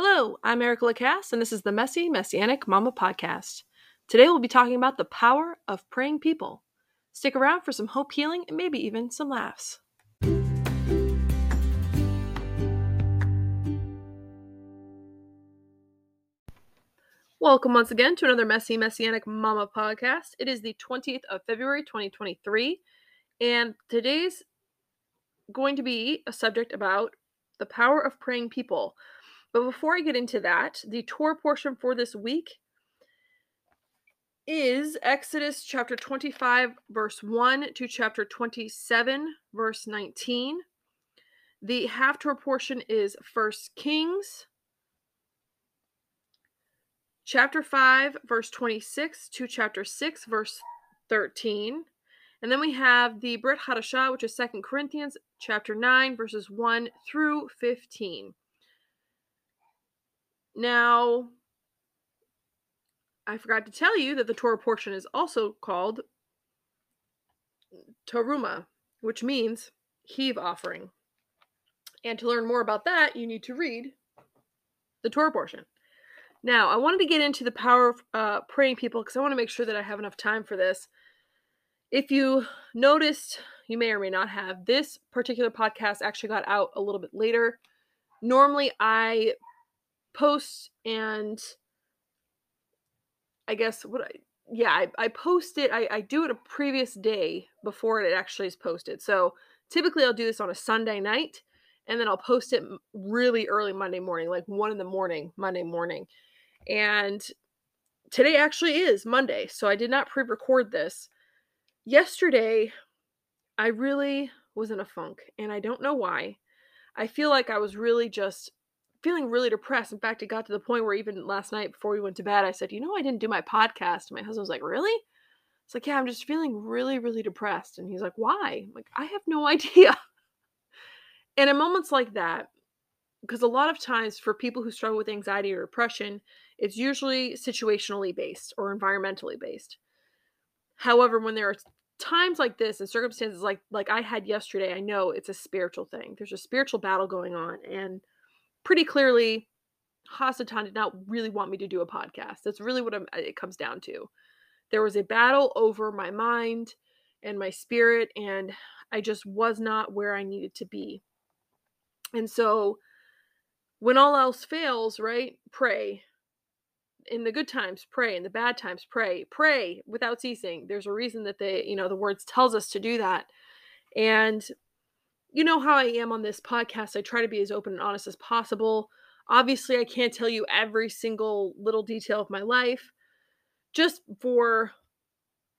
Hello, I'm Erica Lacasse, and this is the Messy Messianic Mama Podcast. Today we'll be talking about the power of praying people. Stick around for some hope healing and maybe even some laughs. Welcome once again to another Messy Messianic Mama podcast. It is the 20th of February 2023, and today's going to be a subject about the power of praying people. But before I get into that, the Torah portion for this week is Exodus chapter 25, verse 1 to chapter 27, verse 19. The Haftorah portion is First Kings chapter 5, verse 26 to chapter 6, verse 13. And then we have the Brit Hadashah, which is Second Corinthians chapter 9, verses 1 through 15. Now, I forgot to tell you that the Torah portion is also called Teruma, which means heave offering. And to learn more about that, you need to read the Torah portion. Now, I wanted to get into the power of uh, praying people because I want to make sure that I have enough time for this. If you noticed, you may or may not have, this particular podcast actually got out a little bit later. Normally, I post and I guess what I yeah, I, I post it, I, I do it a previous day before it actually is posted. So typically I'll do this on a Sunday night and then I'll post it really early Monday morning, like one in the morning, Monday morning. And today actually is Monday, so I did not pre record this. Yesterday, I really was in a funk, and I don't know why. I feel like I was really just feeling really depressed. In fact, it got to the point where even last night before we went to bed, I said, You know, I didn't do my podcast. And my husband was like, Really? It's like, Yeah, I'm just feeling really, really depressed. And he's like, Why? I'm like, I have no idea. and in moments like that, because a lot of times for people who struggle with anxiety or depression, it's usually situationally based or environmentally based. However, when there are times like this and circumstances like like I had yesterday, I know it's a spiritual thing. There's a spiritual battle going on and pretty clearly Hasatan did not really want me to do a podcast. That's really what I'm, uh, it comes down to. There was a battle over my mind and my spirit, and I just was not where I needed to be. And so, when all else fails, right, pray. In the good times, pray. In the bad times, pray. Pray without ceasing. There's a reason that they, you know, the words tells us to do that. And you know how I am on this podcast. I try to be as open and honest as possible. Obviously, I can't tell you every single little detail of my life, just for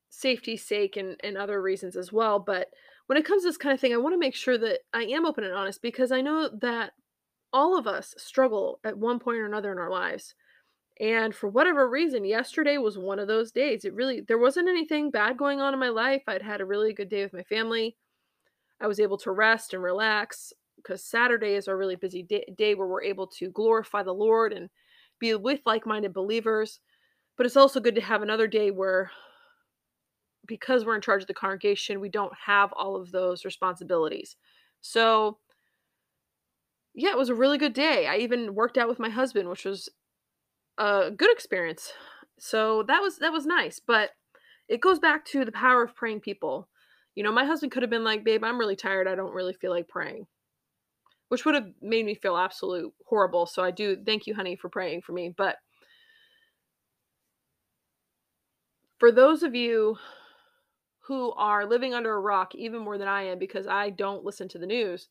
safety's sake and, and other reasons as well. But when it comes to this kind of thing, I want to make sure that I am open and honest because I know that all of us struggle at one point or another in our lives. And for whatever reason, yesterday was one of those days. It really, there wasn't anything bad going on in my life. I'd had a really good day with my family. I was able to rest and relax because Saturday is our really busy day, day where we're able to glorify the Lord and be with like minded believers. But it's also good to have another day where, because we're in charge of the congregation, we don't have all of those responsibilities. So, yeah, it was a really good day. I even worked out with my husband, which was a good experience. So that was that was nice, but it goes back to the power of praying people. You know, my husband could have been like, babe, I'm really tired. I don't really feel like praying, which would have made me feel absolute horrible. So I do thank you, honey, for praying for me. But for those of you who are living under a rock even more than I am because I don't listen to the news,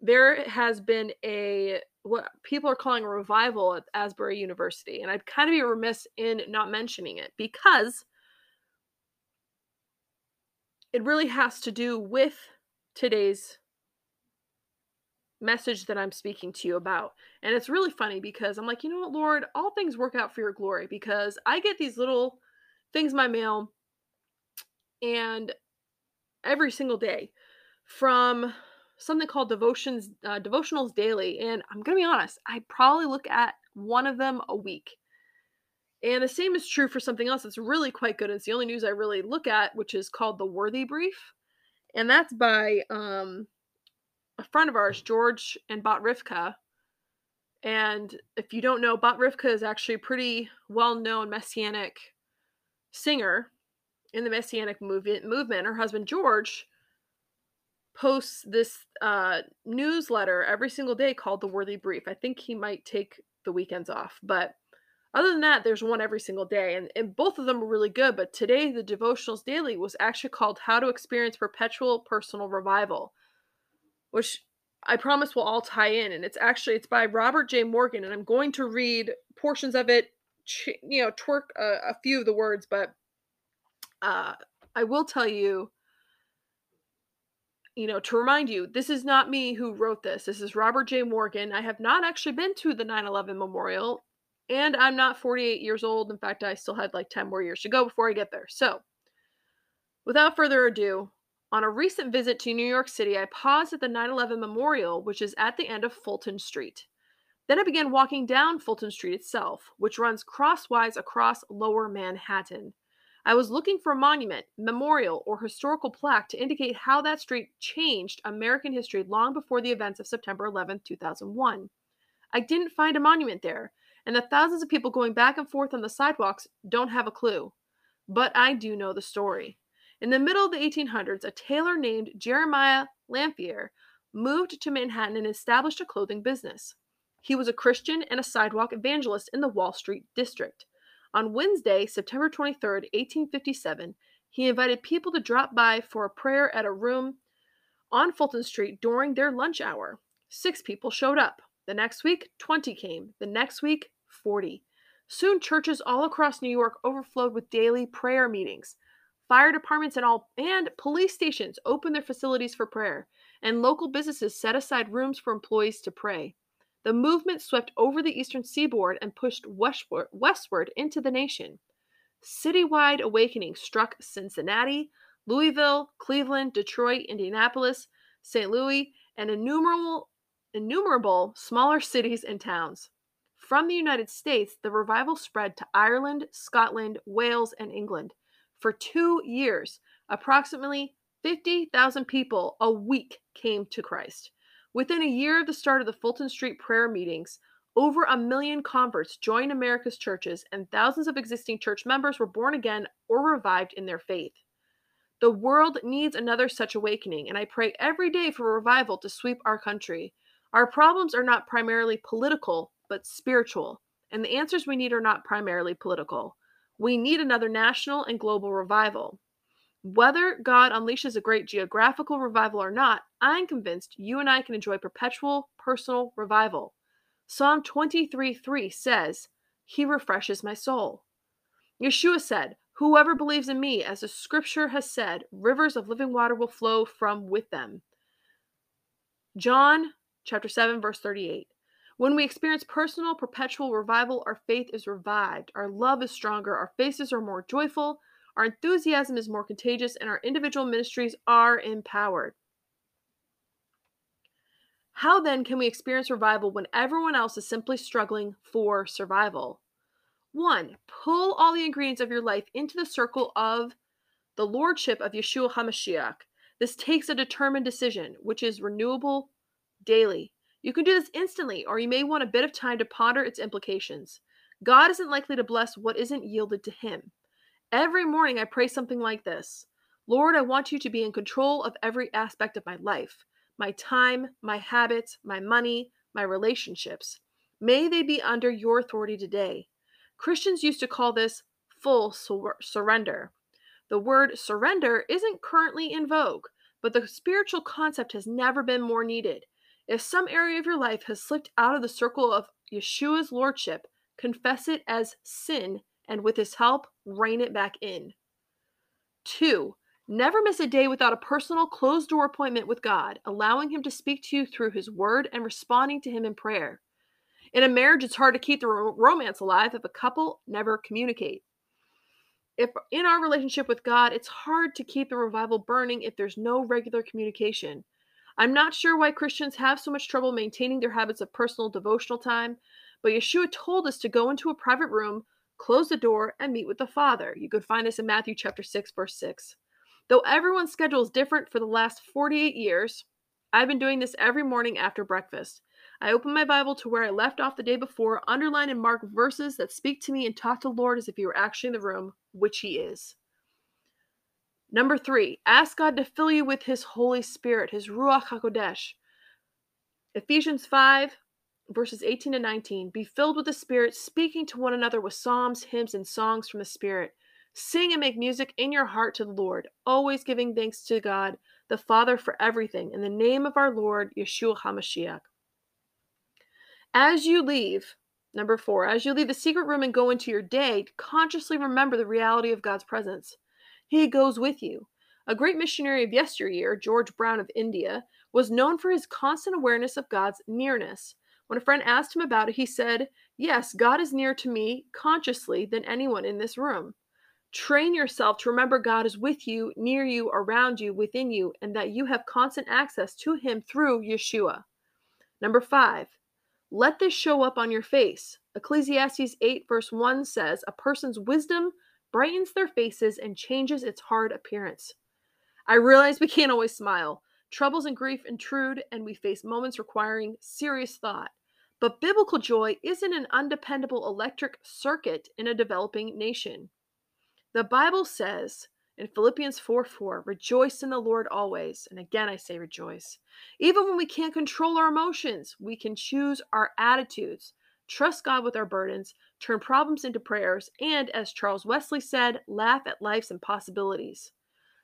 there has been a what people are calling a revival at Asbury University. And I'd kind of be remiss in not mentioning it because it really has to do with today's message that I'm speaking to you about. And it's really funny because I'm like, you know what, Lord, all things work out for your glory because I get these little things in my mail and every single day from something called devotions uh, devotionals daily and i'm gonna be honest i probably look at one of them a week and the same is true for something else that's really quite good. It's the only news I really look at, which is called the Worthy Brief. And that's by um, a friend of ours, George and Bat Rivka. And if you don't know, Bat Rivka is actually a pretty well known messianic singer in the messianic movement. movement. Her husband, George, posts this uh, newsletter every single day called The Worthy Brief. I think he might take the weekends off, but other than that, there's one every single day, and, and both of them are really good. But today, the devotionals daily was actually called How to Experience Perpetual Personal Revival, which I promise will all tie in. And it's actually it's by Robert J. Morgan, and I'm going to read portions of it, you know, twerk a, a few of the words, but uh, I will tell you you know, to remind you, this is not me who wrote this. This is Robert J. Morgan. I have not actually been to the 9 11 memorial, and I'm not 48 years old. In fact, I still had like 10 more years to go before I get there. So, without further ado, on a recent visit to New York City, I paused at the 9 11 memorial, which is at the end of Fulton Street. Then I began walking down Fulton Street itself, which runs crosswise across lower Manhattan. I was looking for a monument, memorial, or historical plaque to indicate how that street changed American history long before the events of September 11, 2001. I didn't find a monument there, and the thousands of people going back and forth on the sidewalks don't have a clue. But I do know the story. In the middle of the 1800s, a tailor named Jeremiah Lanphier moved to Manhattan and established a clothing business. He was a Christian and a sidewalk evangelist in the Wall Street district. On Wednesday, September 23, 1857, he invited people to drop by for a prayer at a room on Fulton Street during their lunch hour. Six people showed up. The next week, 20 came. The next week, 40. Soon, churches all across New York overflowed with daily prayer meetings. Fire departments and all and police stations opened their facilities for prayer, and local businesses set aside rooms for employees to pray. The movement swept over the eastern seaboard and pushed westward, westward into the nation. Citywide awakening struck Cincinnati, Louisville, Cleveland, Detroit, Indianapolis, St. Louis, and innumerable, innumerable smaller cities and towns. From the United States, the revival spread to Ireland, Scotland, Wales, and England. For two years, approximately 50,000 people a week came to Christ. Within a year of the start of the Fulton Street prayer meetings, over a million converts joined America's churches, and thousands of existing church members were born again or revived in their faith. The world needs another such awakening, and I pray every day for a revival to sweep our country. Our problems are not primarily political, but spiritual, and the answers we need are not primarily political. We need another national and global revival. Whether God unleashes a great geographical revival or not, I'm convinced you and I can enjoy perpetual personal revival. Psalm 23 3 says, He refreshes my soul. Yeshua said, Whoever believes in me, as the scripture has said, rivers of living water will flow from with them. John chapter 7 verse 38. When we experience personal perpetual revival, our faith is revived, our love is stronger, our faces are more joyful, our enthusiasm is more contagious, and our individual ministries are empowered. How then can we experience revival when everyone else is simply struggling for survival? One, pull all the ingredients of your life into the circle of the lordship of Yeshua HaMashiach. This takes a determined decision, which is renewable daily. You can do this instantly, or you may want a bit of time to ponder its implications. God isn't likely to bless what isn't yielded to Him. Every morning I pray something like this Lord, I want you to be in control of every aspect of my life my time, my habits, my money, my relationships. May they be under your authority today. Christians used to call this full sur- surrender. The word surrender isn't currently in vogue, but the spiritual concept has never been more needed. If some area of your life has slipped out of the circle of Yeshua's lordship, confess it as sin and with his help, rein it back in. Two, never miss a day without a personal closed door appointment with God, allowing him to speak to you through his word and responding to him in prayer. In a marriage, it's hard to keep the romance alive if a couple never communicate. If in our relationship with God, it's hard to keep the revival burning if there's no regular communication. I'm not sure why Christians have so much trouble maintaining their habits of personal devotional time, but Yeshua told us to go into a private room, close the door, and meet with the Father. You could find this in Matthew chapter 6, verse 6. Though everyone's schedule is different for the last 48 years, I've been doing this every morning after breakfast. I open my Bible to where I left off the day before, underline and mark verses that speak to me, and talk to the Lord as if He were actually in the room, which He is. Number three, ask God to fill you with His Holy Spirit, His Ruach HaKodesh. Ephesians 5, verses 18 to 19. Be filled with the Spirit, speaking to one another with psalms, hymns, and songs from the Spirit. Sing and make music in your heart to the Lord, always giving thanks to God, the Father, for everything, in the name of our Lord, Yeshua HaMashiach. As you leave, number four, as you leave the secret room and go into your day, consciously remember the reality of God's presence. He goes with you. A great missionary of yesteryear, George Brown of India, was known for his constant awareness of God's nearness. When a friend asked him about it, he said, Yes, God is nearer to me consciously than anyone in this room. Train yourself to remember God is with you, near you, around you, within you, and that you have constant access to Him through Yeshua. Number five, let this show up on your face. Ecclesiastes 8, verse 1 says, A person's wisdom brightens their faces and changes its hard appearance. I realize we can't always smile. Troubles and grief intrude, and we face moments requiring serious thought. But biblical joy isn't an undependable electric circuit in a developing nation. The Bible says in Philippians 4 4, rejoice in the Lord always. And again, I say rejoice. Even when we can't control our emotions, we can choose our attitudes, trust God with our burdens, turn problems into prayers, and as Charles Wesley said, laugh at life's impossibilities.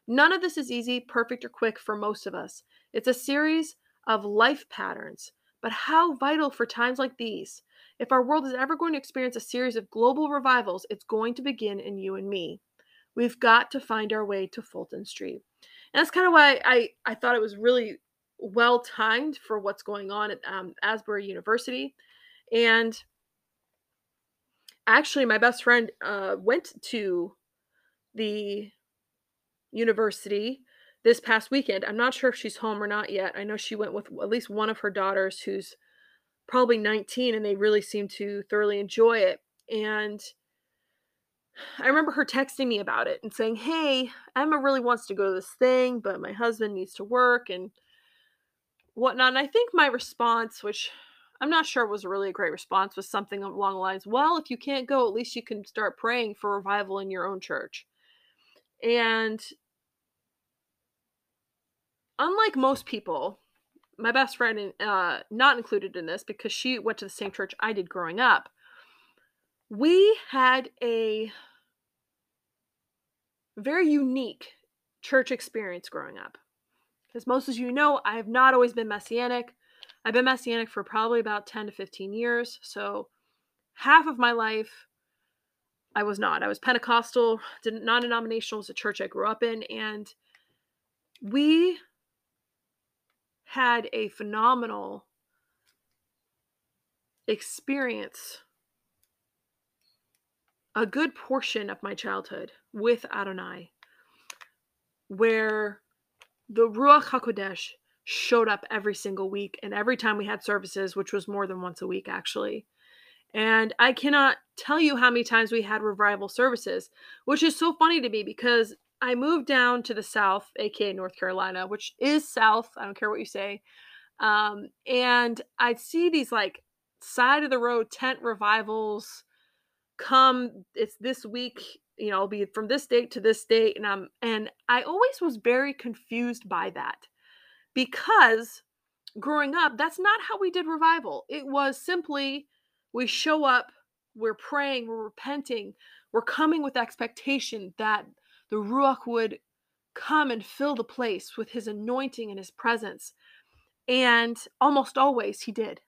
None of this is easy, perfect, or quick for most of us. It's a series of life patterns, but how vital for times like these. If our world is ever going to experience a series of global revivals, it's going to begin in you and me. We've got to find our way to Fulton Street. And that's kind of why I, I thought it was really well timed for what's going on at um, Asbury University. And actually, my best friend uh, went to the University this past weekend. I'm not sure if she's home or not yet. I know she went with at least one of her daughters who's probably 19 and they really seem to thoroughly enjoy it. And I remember her texting me about it and saying, Hey, Emma really wants to go to this thing, but my husband needs to work and whatnot. And I think my response, which I'm not sure it was really a great response, was something along the lines, Well, if you can't go, at least you can start praying for revival in your own church. And unlike most people, my best friend, uh, not included in this because she went to the same church I did growing up, we had a very unique church experience growing up. As most as you know, I have not always been messianic. I've been messianic for probably about 10 to 15 years. So half of my life I was not. I was Pentecostal, non denominational was a church I grew up in, and we had a phenomenal experience a good portion of my childhood with Adonai, where the Ruach HaKodesh showed up every single week and every time we had services, which was more than once a week actually. And I cannot tell you how many times we had revival services, which is so funny to me because I moved down to the South, aka North Carolina, which is South. I don't care what you say. Um, and I'd see these like side of the road tent revivals come. It's this week, you know, I'll be from this date to this date, and I'm and I always was very confused by that because growing up, that's not how we did revival. It was simply we show up, we're praying, we're repenting, we're coming with expectation that the Ruach would come and fill the place with his anointing and his presence. And almost always he did.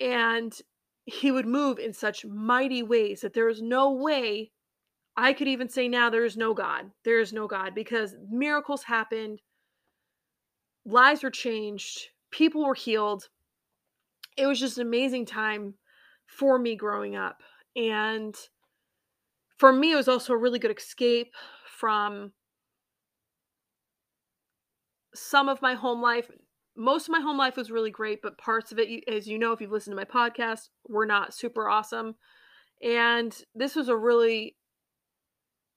And he would move in such mighty ways that there is no way I could even say now there is no God. There is no God because miracles happened, lives were changed, people were healed, it was just an amazing time for me growing up. And for me, it was also a really good escape from some of my home life. Most of my home life was really great, but parts of it, as you know, if you've listened to my podcast, were not super awesome. And this was a really,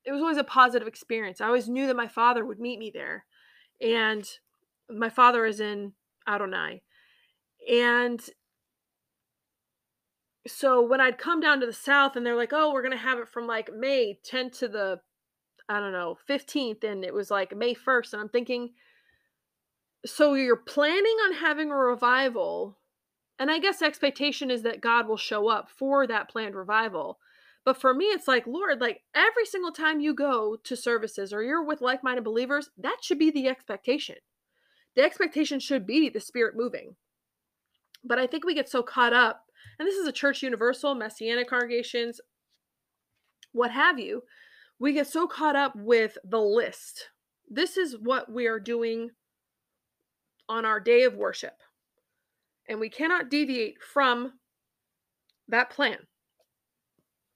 it was always a positive experience. I always knew that my father would meet me there. And my father is in Adonai And so when I'd come down to the south and they're like, "Oh, we're going to have it from like May 10th to the I don't know, 15th and it was like May 1st." And I'm thinking, "So you're planning on having a revival?" And I guess expectation is that God will show up for that planned revival. But for me, it's like, Lord, like every single time you go to services or you're with like minded believers, that should be the expectation. The expectation should be the Spirit moving. But I think we get so caught up and this is a church universal, messianic congregations, what have you, we get so caught up with the list. This is what we are doing on our day of worship. And we cannot deviate from that plan.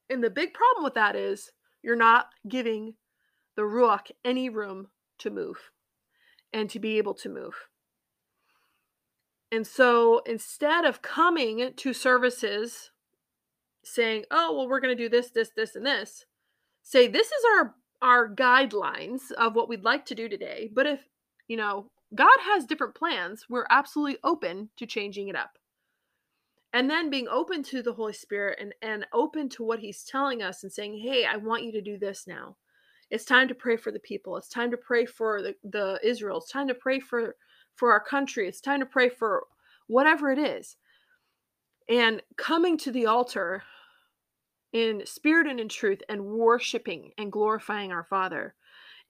And the big problem with that is you're not giving the Ruach any room to move and to be able to move. And so instead of coming to services saying, "Oh, well we're going to do this, this, this and this," say, "This is our our guidelines of what we'd like to do today." But if, you know, God has different plans, we're absolutely open to changing it up. And then being open to the Holy Spirit and and open to what he's telling us and saying, "Hey, I want you to do this now." It's time to pray for the people. It's time to pray for the, the Israel. It's time to pray for for our country. It's time to pray for whatever it is. And coming to the altar in spirit and in truth and worshiping and glorifying our Father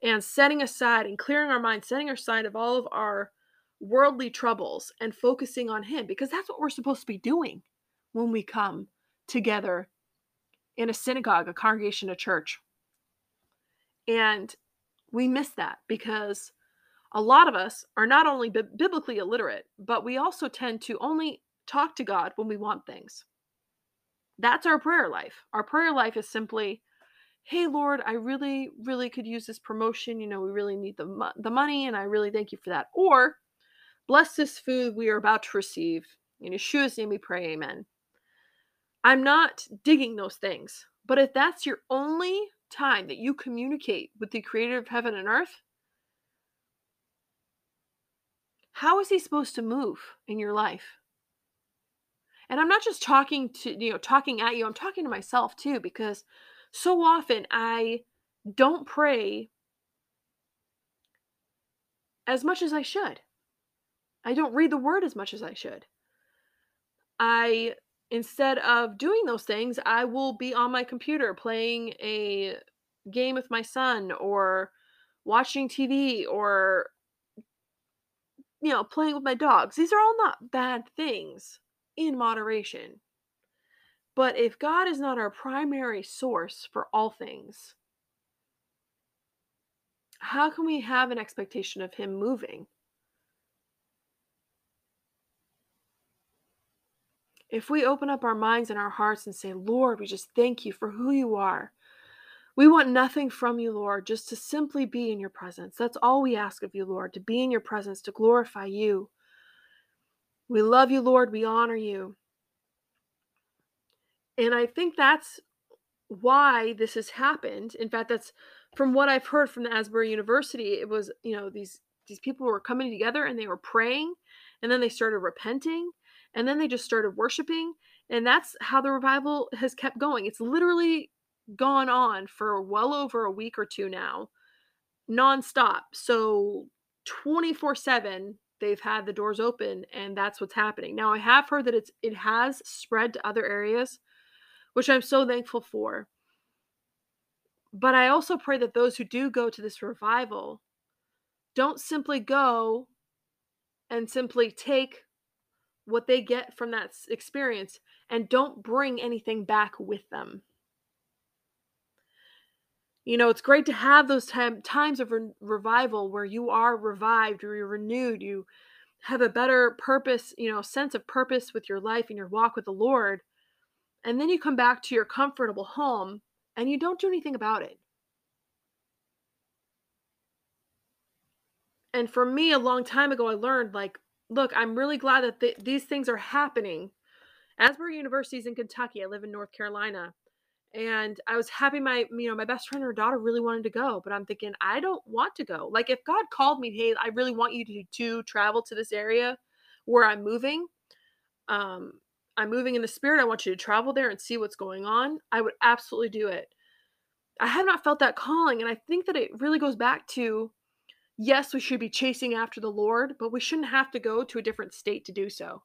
and setting aside and clearing our mind, setting aside of all of our worldly troubles and focusing on Him because that's what we're supposed to be doing when we come together in a synagogue, a congregation, a church. And we miss that because a lot of us are not only bi- biblically illiterate, but we also tend to only talk to God when we want things. That's our prayer life. Our prayer life is simply, "Hey Lord, I really really could use this promotion. You know, we really need the mo- the money and I really thank you for that." Or, "Bless this food we are about to receive. In Yeshua's name we pray. Amen." I'm not digging those things. But if that's your only time that you communicate with the creator of heaven and earth, how is he supposed to move in your life? And I'm not just talking to, you know, talking at you, I'm talking to myself too, because so often I don't pray as much as I should. I don't read the word as much as I should. I, instead of doing those things, I will be on my computer playing a game with my son or watching TV or you know, playing with my dogs. These are all not bad things in moderation. But if God is not our primary source for all things, how can we have an expectation of Him moving? If we open up our minds and our hearts and say, Lord, we just thank you for who you are. We want nothing from you, Lord, just to simply be in your presence. That's all we ask of you, Lord, to be in your presence, to glorify you. We love you, Lord. We honor you. And I think that's why this has happened. In fact, that's from what I've heard from the Asbury University. It was, you know, these these people were coming together and they were praying and then they started repenting and then they just started worshiping and that's how the revival has kept going. It's literally gone on for well over a week or two now, nonstop. So 24 7, they've had the doors open and that's what's happening. Now I have heard that it's it has spread to other areas, which I'm so thankful for. But I also pray that those who do go to this revival don't simply go and simply take what they get from that experience and don't bring anything back with them. You know, it's great to have those time, times of re- revival where you are revived, you're renewed, you have a better purpose, you know, sense of purpose with your life and your walk with the Lord. And then you come back to your comfortable home and you don't do anything about it. And for me, a long time ago, I learned like, look, I'm really glad that th- these things are happening. Asbury University is in Kentucky. I live in North Carolina and I was happy my you know my best friend and her daughter really wanted to go, but I'm thinking I don't want to go. Like if God called me, hey, I really want you to to travel to this area where I'm moving, um, I'm moving in the spirit. I want you to travel there and see what's going on. I would absolutely do it. I have not felt that calling. And I think that it really goes back to yes, we should be chasing after the Lord, but we shouldn't have to go to a different state to do so.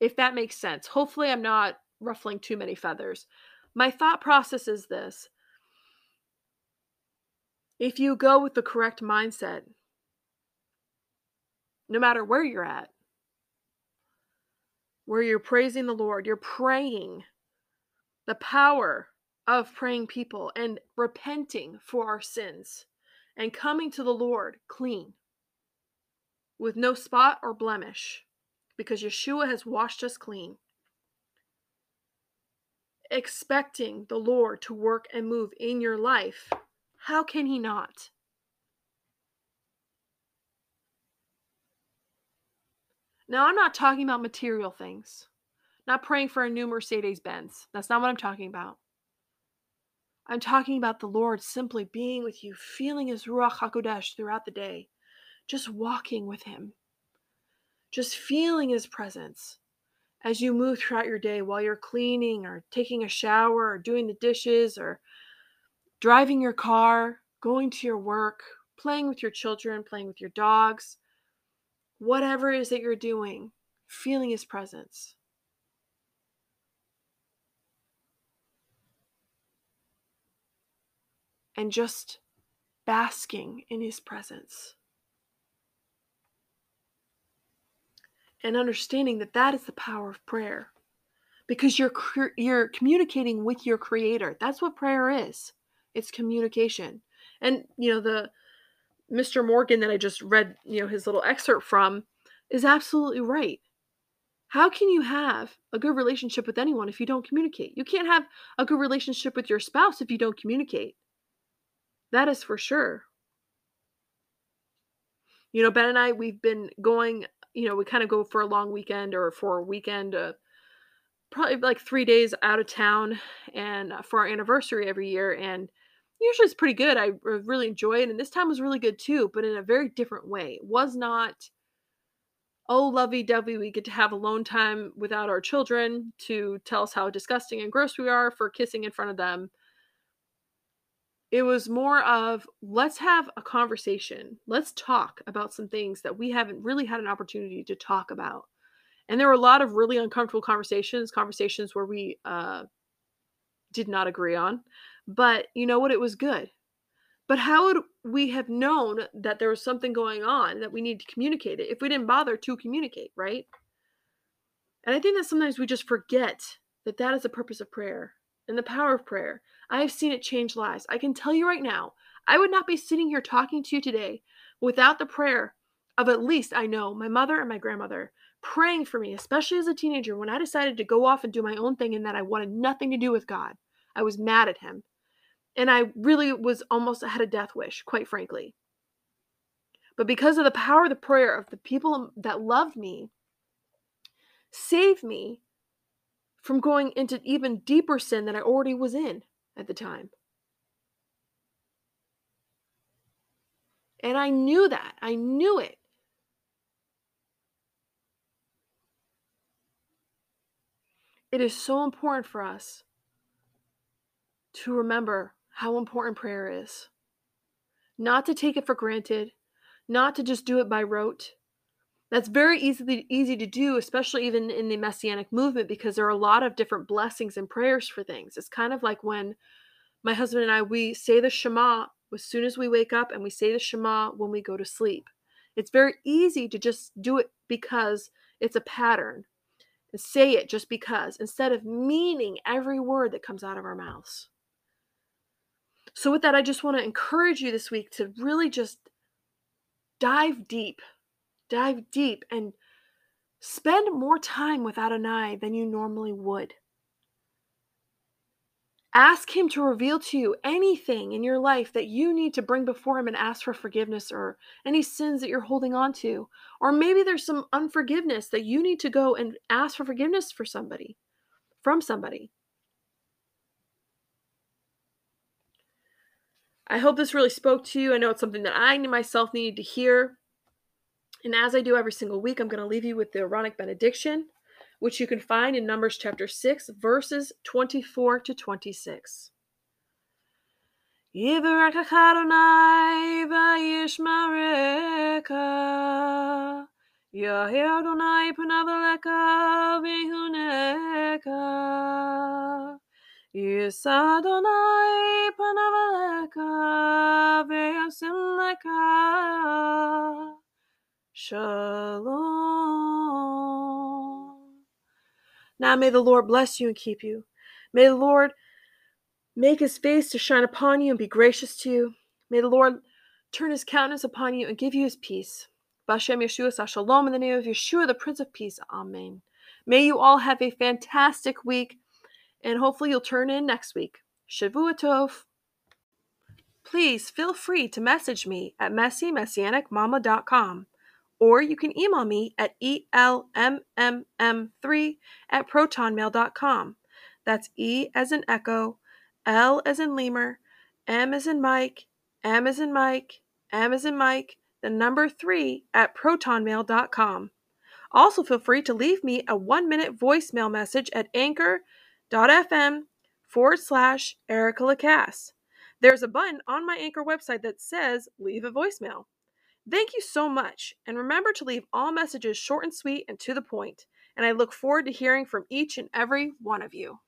If that makes sense. Hopefully, I'm not ruffling too many feathers. My thought process is this if you go with the correct mindset, no matter where you're at, where you're praising the Lord, you're praying the power of praying people and repenting for our sins and coming to the Lord clean with no spot or blemish because Yeshua has washed us clean. Expecting the Lord to work and move in your life, how can He not? Now, I'm not talking about material things. Not praying for a new Mercedes Benz. That's not what I'm talking about. I'm talking about the Lord simply being with you, feeling His Ruach HaKodesh throughout the day, just walking with Him, just feeling His presence as you move throughout your day while you're cleaning or taking a shower or doing the dishes or driving your car, going to your work, playing with your children, playing with your dogs, whatever it is that you're doing, feeling His presence. And just basking in His presence. And understanding that that is the power of prayer because you're you're communicating with your creator. That's what prayer is. It's communication. And you know the Mr. Morgan that I just read, you know, his little excerpt from is absolutely right. How can you have a good relationship with anyone if you don't communicate? You can't have a good relationship with your spouse if you don't communicate. That is for sure. You know, Ben and I, we've been going, you know, we kind of go for a long weekend or for a weekend, uh, probably like three days out of town and uh, for our anniversary every year. And usually it's pretty good. I really enjoy it. And this time was really good too, but in a very different way. It was not, oh, lovey dovey, we get to have alone time without our children to tell us how disgusting and gross we are for kissing in front of them. It was more of let's have a conversation. Let's talk about some things that we haven't really had an opportunity to talk about. And there were a lot of really uncomfortable conversations, conversations where we uh, did not agree on. But you know what? It was good. But how would we have known that there was something going on that we need to communicate it if we didn't bother to communicate, right? And I think that sometimes we just forget that that is the purpose of prayer and the power of prayer. I have seen it change lives. I can tell you right now, I would not be sitting here talking to you today without the prayer of at least I know my mother and my grandmother praying for me, especially as a teenager when I decided to go off and do my own thing and that I wanted nothing to do with God. I was mad at him. And I really was almost had a death wish, quite frankly. But because of the power of the prayer of the people that loved me, saved me from going into even deeper sin that I already was in at the time. And I knew that. I knew it. It is so important for us to remember how important prayer is. Not to take it for granted, not to just do it by rote. That's very easily easy to do, especially even in the messianic movement, because there are a lot of different blessings and prayers for things. It's kind of like when my husband and I we say the Shema as soon as we wake up, and we say the Shema when we go to sleep. It's very easy to just do it because it's a pattern and say it just because instead of meaning every word that comes out of our mouths. So, with that, I just want to encourage you this week to really just dive deep, dive deep, and spend more time with Adonai than you normally would. Ask Him to reveal to you anything in your life that you need to bring before Him and ask for forgiveness or any sins that you're holding on to. Or maybe there's some unforgiveness that you need to go and ask for forgiveness for somebody, from somebody. I hope this really spoke to you. I know it's something that I myself needed to hear. And as I do every single week, I'm going to leave you with the Aaronic benediction, which you can find in Numbers chapter 6, verses 24 to 26. Yivarach Adonai vayishmareka Yahir Adonai Adonai panav aleka v'yasim leka Shalom. Now may the Lord bless you and keep you. May the Lord make his face to shine upon you and be gracious to you. May the Lord turn his countenance upon you and give you his peace. Bashem Yeshua Shalom in the name of Yeshua, the Prince of Peace. Amen. May you all have a fantastic week, and hopefully you'll turn in next week. Shavua Tov. Please feel free to message me at messymessianicmama.com or you can email me at elmmm3 at protonmail.com. That's E as in echo, L as in lemur, M as in Mike, M as in Mike, M as in Mike, the number 3 at protonmail.com. Also, feel free to leave me a one minute voicemail message at anchor.fm forward slash Erica Lacasse. There's a button on my Anchor website that says leave a voicemail. Thank you so much, and remember to leave all messages short and sweet and to the point. and I look forward to hearing from each and every one of you.